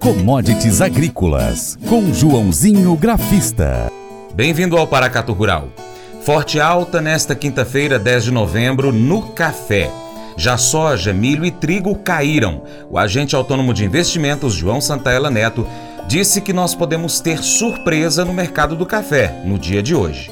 Commodities Agrícolas, com Joãozinho Grafista. Bem-vindo ao Paracato Rural. Forte alta nesta quinta-feira, 10 de novembro, no café. Já soja, milho e trigo caíram. O agente autônomo de investimentos, João Santaella Neto, disse que nós podemos ter surpresa no mercado do café no dia de hoje.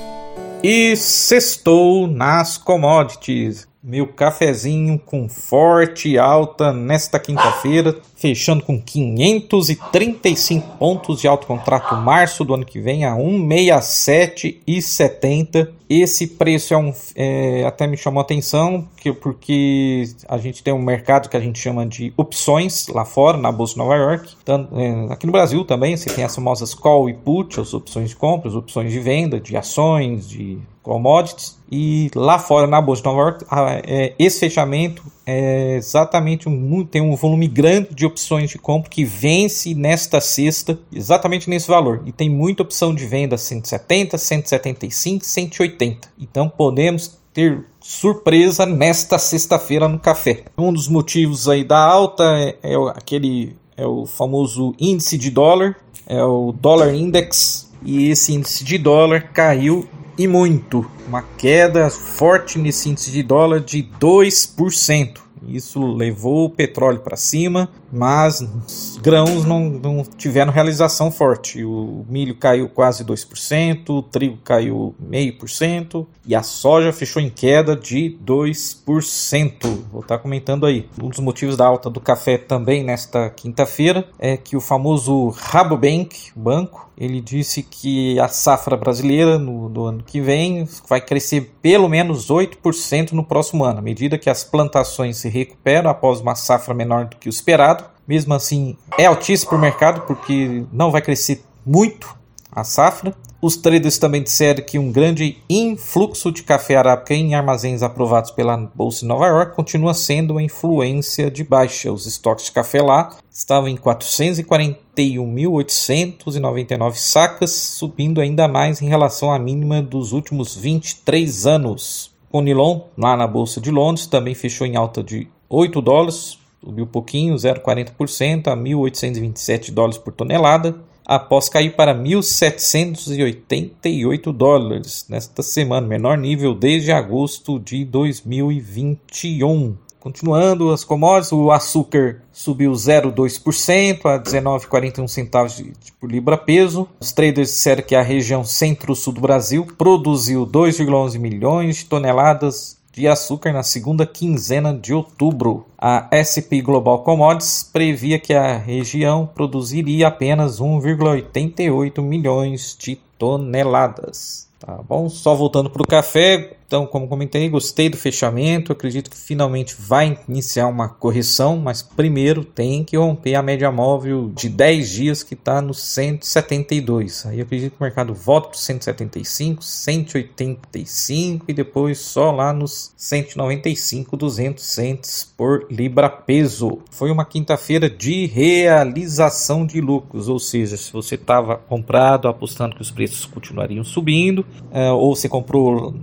E sextou nas commodities. Meu cafezinho com forte alta nesta quinta-feira, fechando com 535 pontos de alto contrato março do ano que vem a 167,70. Esse preço é um é, até me chamou a atenção que, porque a gente tem um mercado que a gente chama de opções lá fora na bolsa de Nova York. É, aqui no Brasil também você tem as famosas call e put, as opções de compra, as opções de venda de ações, de commodities. E lá fora, na Bolsa de Nova York, é, esse fechamento é exatamente um, tem um volume grande de opções de compra que vence nesta sexta, exatamente nesse valor. E tem muita opção de venda 170, 175, 180. Então podemos ter surpresa nesta sexta-feira no café. Um dos motivos aí da alta é, é aquele é o famoso índice de dólar, é o Dollar Index, e esse índice de dólar caiu e muito. Uma queda forte nesse índice de dólar de 2%. Isso levou o petróleo para cima, mas os grãos não, não, tiveram realização forte. O milho caiu quase 2%, o trigo caiu 0,5% e a soja fechou em queda de 2%. Vou estar comentando aí. Um dos motivos da alta do café também nesta quinta-feira é que o famoso Rabobank, banco, ele disse que a safra brasileira no, ano que vem vai crescer pelo menos 8% no próximo ano, à medida que as plantações se recuperam após uma safra menor do que o esperado. Mesmo assim, é altíssimo para o mercado porque não vai crescer muito a safra. Os traders também disseram que um grande influxo de café arábica em armazéns aprovados pela Bolsa de Nova York continua sendo uma influência de baixa. Os estoques de café lá estavam em 441.899 sacas, subindo ainda mais em relação à mínima dos últimos 23 anos. O Nilon, lá na Bolsa de Londres, também fechou em alta de 8 dólares, subiu pouquinho, 0,40% a 1.827 dólares por tonelada após cair para 1.788 dólares nesta semana, menor nível desde agosto de 2021. Continuando as commodities, o açúcar subiu 0,2% a 19,41 centavos por libra peso. Os traders disseram que a região centro-sul do Brasil produziu 2,11 milhões de toneladas de açúcar na segunda quinzena de outubro. A SP Global Commodities previa que a região produziria apenas 1,88 milhões de toneladas. Tá bom? Só voltando para o café, então, como comentei, gostei do fechamento. Acredito que finalmente vai iniciar uma correção, mas primeiro tem que romper a média móvel de 10 dias que está no 172. Aí acredito que o mercado volta para 175, 185 e depois só lá nos 195, 200 cents por libra peso. Foi uma quinta-feira de realização de lucros, ou seja, se você estava comprado apostando que os preços continuariam subindo, é, ou você comprou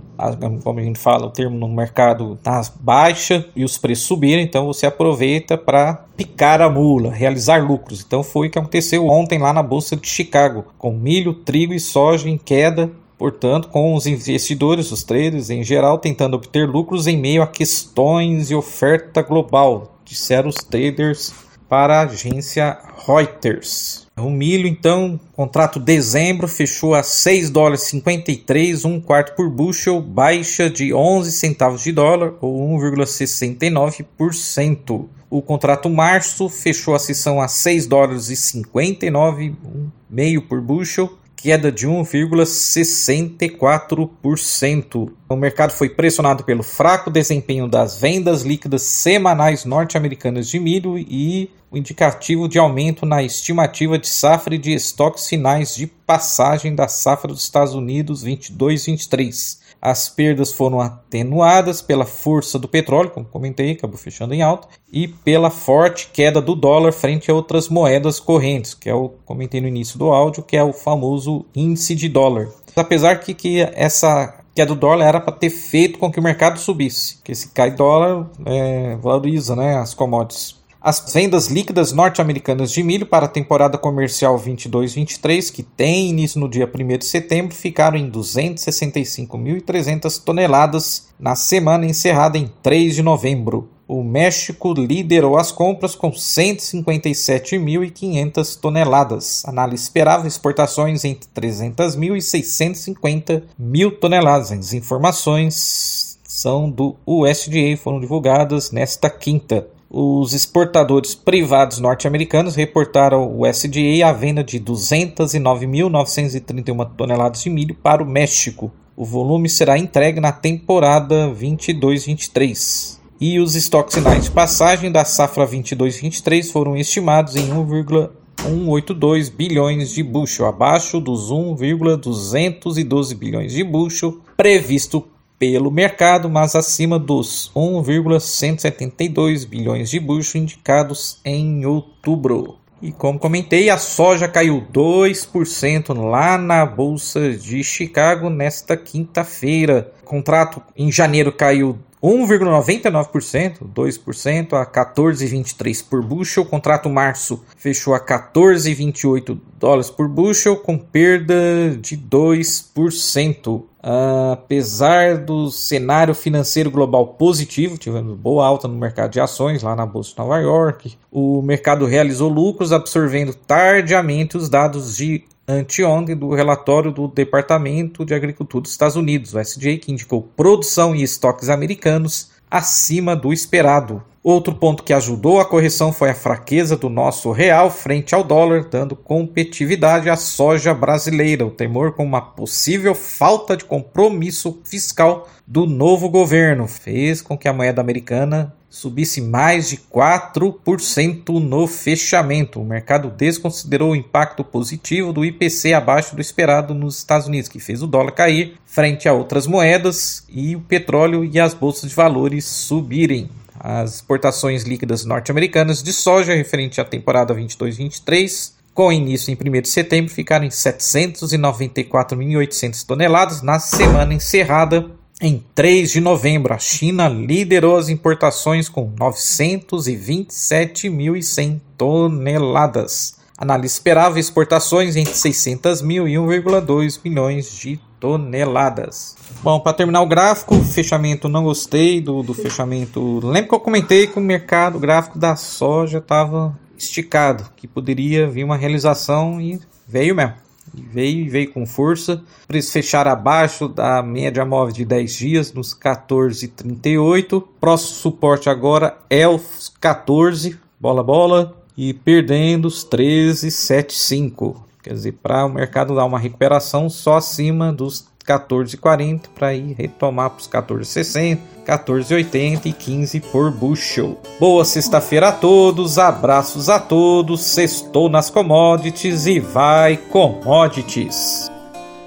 como a gente fala, o termo no mercado tá baixa e os preços subiram, então você aproveita para picar a mula, realizar lucros. Então foi o que aconteceu ontem lá na bolsa de Chicago, com milho, trigo e soja em queda portanto, com os investidores, os traders em geral, tentando obter lucros em meio a questões de oferta global, disseram os traders para a agência Reuters. O milho, então, contrato dezembro fechou a 6 dólares 53, um quarto por bushel, baixa de 11 centavos de dólar ou 1,69%. O contrato março fechou a sessão a 6 dólares e 59, um meio por bushel, queda de 1,64%. O mercado foi pressionado pelo fraco desempenho das vendas líquidas semanais norte-americanas de milho e o indicativo de aumento na estimativa de safra e de estoques finais de passagem da safra dos Estados Unidos 22-23. As perdas foram atenuadas pela força do petróleo, como comentei, acabou fechando em alta, e pela forte queda do dólar frente a outras moedas correntes, que é o comentei no início do áudio, que é o famoso índice de dólar. Apesar que, que essa queda do dólar era para ter feito com que o mercado subisse, porque se cai dólar, é, valoriza né, as commodities. As vendas líquidas norte-americanas de milho para a temporada comercial 22-23, que tem início no dia 1 de setembro, ficaram em 265.300 toneladas na semana encerrada em 3 de novembro. O México liderou as compras com 157.500 toneladas. A análise esperava exportações entre 300 mil e 650 mil toneladas. As informações são do USDA, foram divulgadas nesta quinta. Os exportadores privados norte-americanos reportaram ao USDA a venda de 209.931 toneladas de milho para o México. O volume será entregue na temporada 22-23. E os estoques finais de passagem da safra 22-23 foram estimados em 1,182 bilhões de bushel, abaixo dos 1,212 bilhões de bushel previsto pelo mercado, mas acima dos 1,172 bilhões de bushel indicados em outubro. E como comentei, a soja caiu 2% lá na bolsa de Chicago nesta quinta-feira. Contrato em janeiro caiu 1,99%, 2% a 14,23 por bushel. O contrato março fechou a 14,28 dólares por bushel, com perda de 2%. apesar do cenário financeiro global positivo, tivemos boa alta no mercado de ações lá na Bolsa de Nova York. O mercado realizou lucros absorvendo tardiamente os dados de anteontem do relatório do Departamento de Agricultura dos Estados Unidos, o SDA, que indicou produção e estoques americanos acima do esperado. Outro ponto que ajudou a correção foi a fraqueza do nosso real frente ao dólar, dando competitividade à soja brasileira. O temor com uma possível falta de compromisso fiscal do novo governo fez com que a moeda americana subisse mais de 4% no fechamento. O mercado desconsiderou o impacto positivo do IPC abaixo do esperado nos Estados Unidos, que fez o dólar cair frente a outras moedas e o petróleo e as bolsas de valores subirem. As exportações líquidas norte-americanas de soja referente à temporada 22-23 com início em 1 de setembro, ficaram em 794.800 toneladas na semana encerrada em 3 de novembro, a China liderou as importações com 927.100 toneladas. A análise esperava exportações entre 600 mil e 1,2 milhões de toneladas. Bom, para terminar o gráfico, fechamento não gostei do, do fechamento. Lembra que eu comentei que o mercado gráfico da soja estava esticado, que poderia vir uma realização e veio mesmo veio e veio com força. Preço fechar abaixo da média móvel de 10 dias, nos 14,38. Próximo suporte agora é os 14, bola bola, e perdendo os 13,75. Quer dizer, para o mercado dar uma recuperação só acima dos 14,40 para ir retomar para os 14,60, 14,80 e 15 por bushel. Boa sexta-feira a todos, abraços a todos, sextou nas commodities e vai commodities.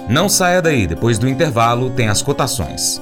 Não saia daí, depois do intervalo tem as cotações.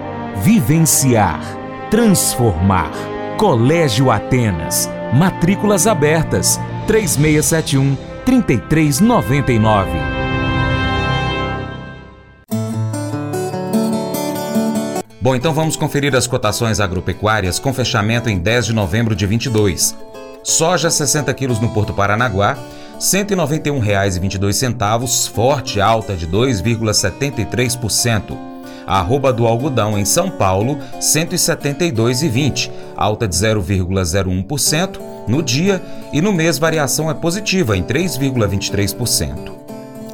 vivenciar, transformar. Colégio Atenas. Matrículas abertas. 3671 3399. Bom, então vamos conferir as cotações agropecuárias com fechamento em 10 de novembro de 22. Soja 60 quilos no Porto Paranaguá, R$ 191,22, forte alta de 2,73%. Arroba do algodão em São Paulo, 172,20, alta de 0,01% no dia e no mês variação é positiva em 3,23%.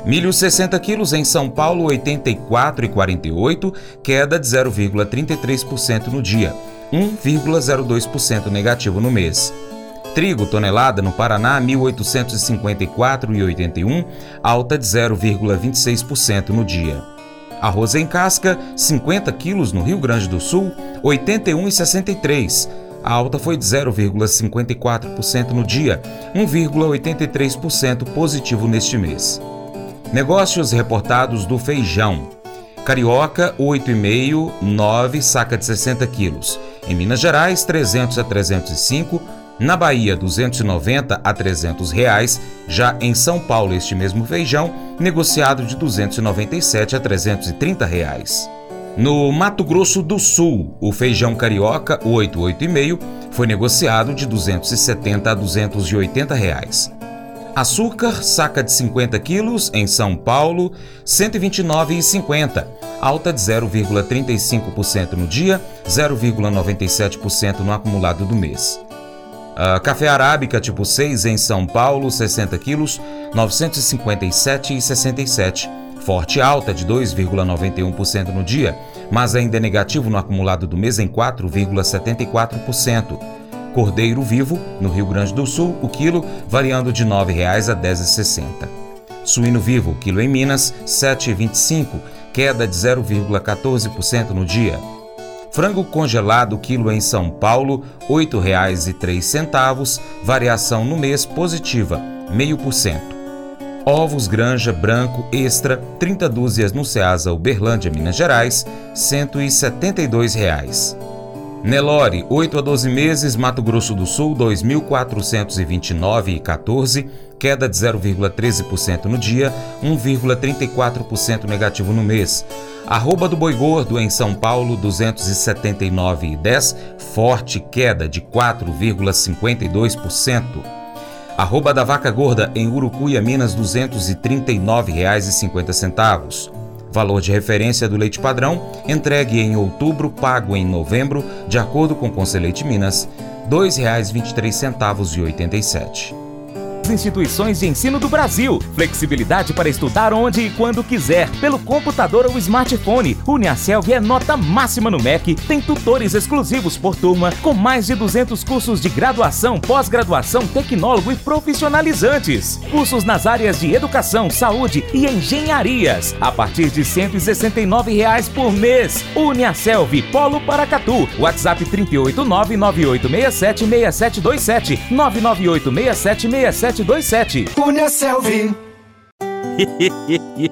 Milho 60 quilos em São Paulo 84,48, queda de 0,33% no dia, 1,02% negativo no mês. Trigo tonelada no Paraná 1854,81, alta de 0,26% no dia. Arroz em casca, 50 quilos no Rio Grande do Sul, 81,63. A alta foi de 0,54% no dia, 1,83% positivo neste mês. Negócios reportados do feijão. Carioca, 8,5, 9, saca de 60 quilos. Em Minas Gerais, 300 a 305. Na Bahia, 290 a 300 reais. Já em São Paulo, este mesmo feijão, negociado de 297 a 330 reais. No Mato Grosso do Sul, o feijão carioca 88,5 foi negociado de 270 a 280 reais. Açúcar, saca de 50 quilos, em São Paulo, 129,50, alta de 0,35% no dia, 0,97% no acumulado do mês. Uh, café arábica tipo 6 em São Paulo, 60 quilos, 957,67. Forte alta de 2,91% no dia, mas ainda é negativo no acumulado do mês em 4,74%. Cordeiro vivo, no Rio Grande do Sul, o quilo variando de R$ 9,00 a R$ 10,60. Suíno vivo, quilo em Minas, R$ 7,25, queda de 0,14% no dia. Frango congelado, quilo em São Paulo, R$ 8,03, variação no mês positiva, 0,5%. Ovos Granja Branco Extra, 30 dúzias no Ceasa Uberlândia, Minas Gerais, 172 reais. Nelore, 8 a 12 meses, Mato Grosso do Sul, 2.429,14, queda de 0,13% no dia, 1,34% negativo no mês. Arroba do Boi Gordo, em São Paulo, 279,10, forte queda de 4,52%. Arroba da Vaca Gorda, em Urucuia, Minas, R$ 239,50. Valor de referência do leite padrão, entregue em outubro, pago em novembro, de acordo com Conselheite Minas, R$ 2,23,87 instituições de ensino do Brasil. Flexibilidade para estudar onde e quando quiser, pelo computador ou smartphone. Uniaselv é nota máxima no MEC, tem tutores exclusivos por turma, com mais de 200 cursos de graduação, pós-graduação, tecnólogo e profissionalizantes. Cursos nas áreas de educação, saúde e engenharias, a partir de 169 reais por mês. Uniaselv, Polo Paracatu. WhatsApp 38998676727 998676727 3727. Cunha Selvi.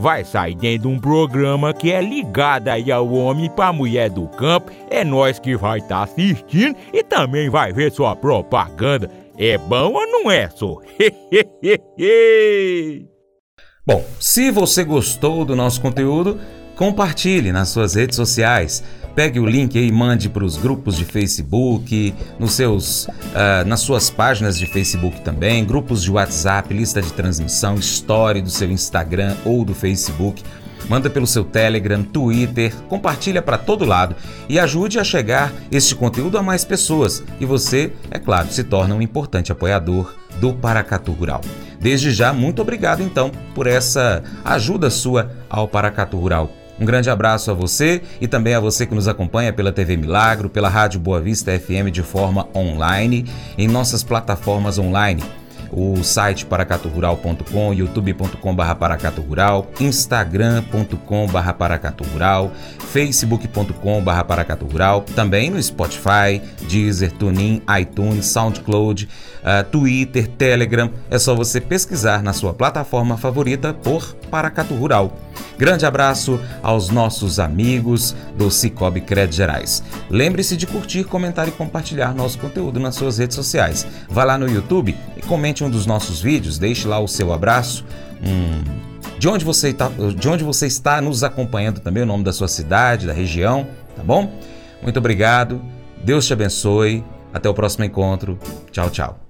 vai sair dentro de um programa que é ligado aí ao homem para mulher do campo. É nós que vai estar tá assistindo e também vai ver sua propaganda. É bom ou não é, só? Bom, se você gostou do nosso conteúdo, compartilhe nas suas redes sociais. Pegue o link e mande para os grupos de Facebook, nos seus, uh, nas suas páginas de Facebook também, grupos de WhatsApp, lista de transmissão, story do seu Instagram ou do Facebook. Manda pelo seu Telegram, Twitter, compartilha para todo lado e ajude a chegar este conteúdo a mais pessoas. E você, é claro, se torna um importante apoiador do Paracatu Rural. Desde já, muito obrigado então por essa ajuda sua ao Paracatu Rural. Um grande abraço a você e também a você que nos acompanha pela TV Milagro, pela Rádio Boa Vista FM de forma online, em nossas plataformas online o site paracaturural.com, youtube.com.br paracaturural, instagram.com.br paracaturural, facebook.com.br paracaturural, também no Spotify, Deezer, TuneIn, iTunes, SoundCloud, uh, Twitter, Telegram. É só você pesquisar na sua plataforma favorita por Paracatu Rural. Grande abraço aos nossos amigos do Cicobi Crédito Gerais. Lembre-se de curtir, comentar e compartilhar nosso conteúdo nas suas redes sociais. Vá lá no YouTube e comente um dos nossos vídeos, deixe lá o seu abraço. Hum, de, onde você está, de onde você está nos acompanhando também, o nome da sua cidade, da região, tá bom? Muito obrigado, Deus te abençoe, até o próximo encontro. Tchau, tchau.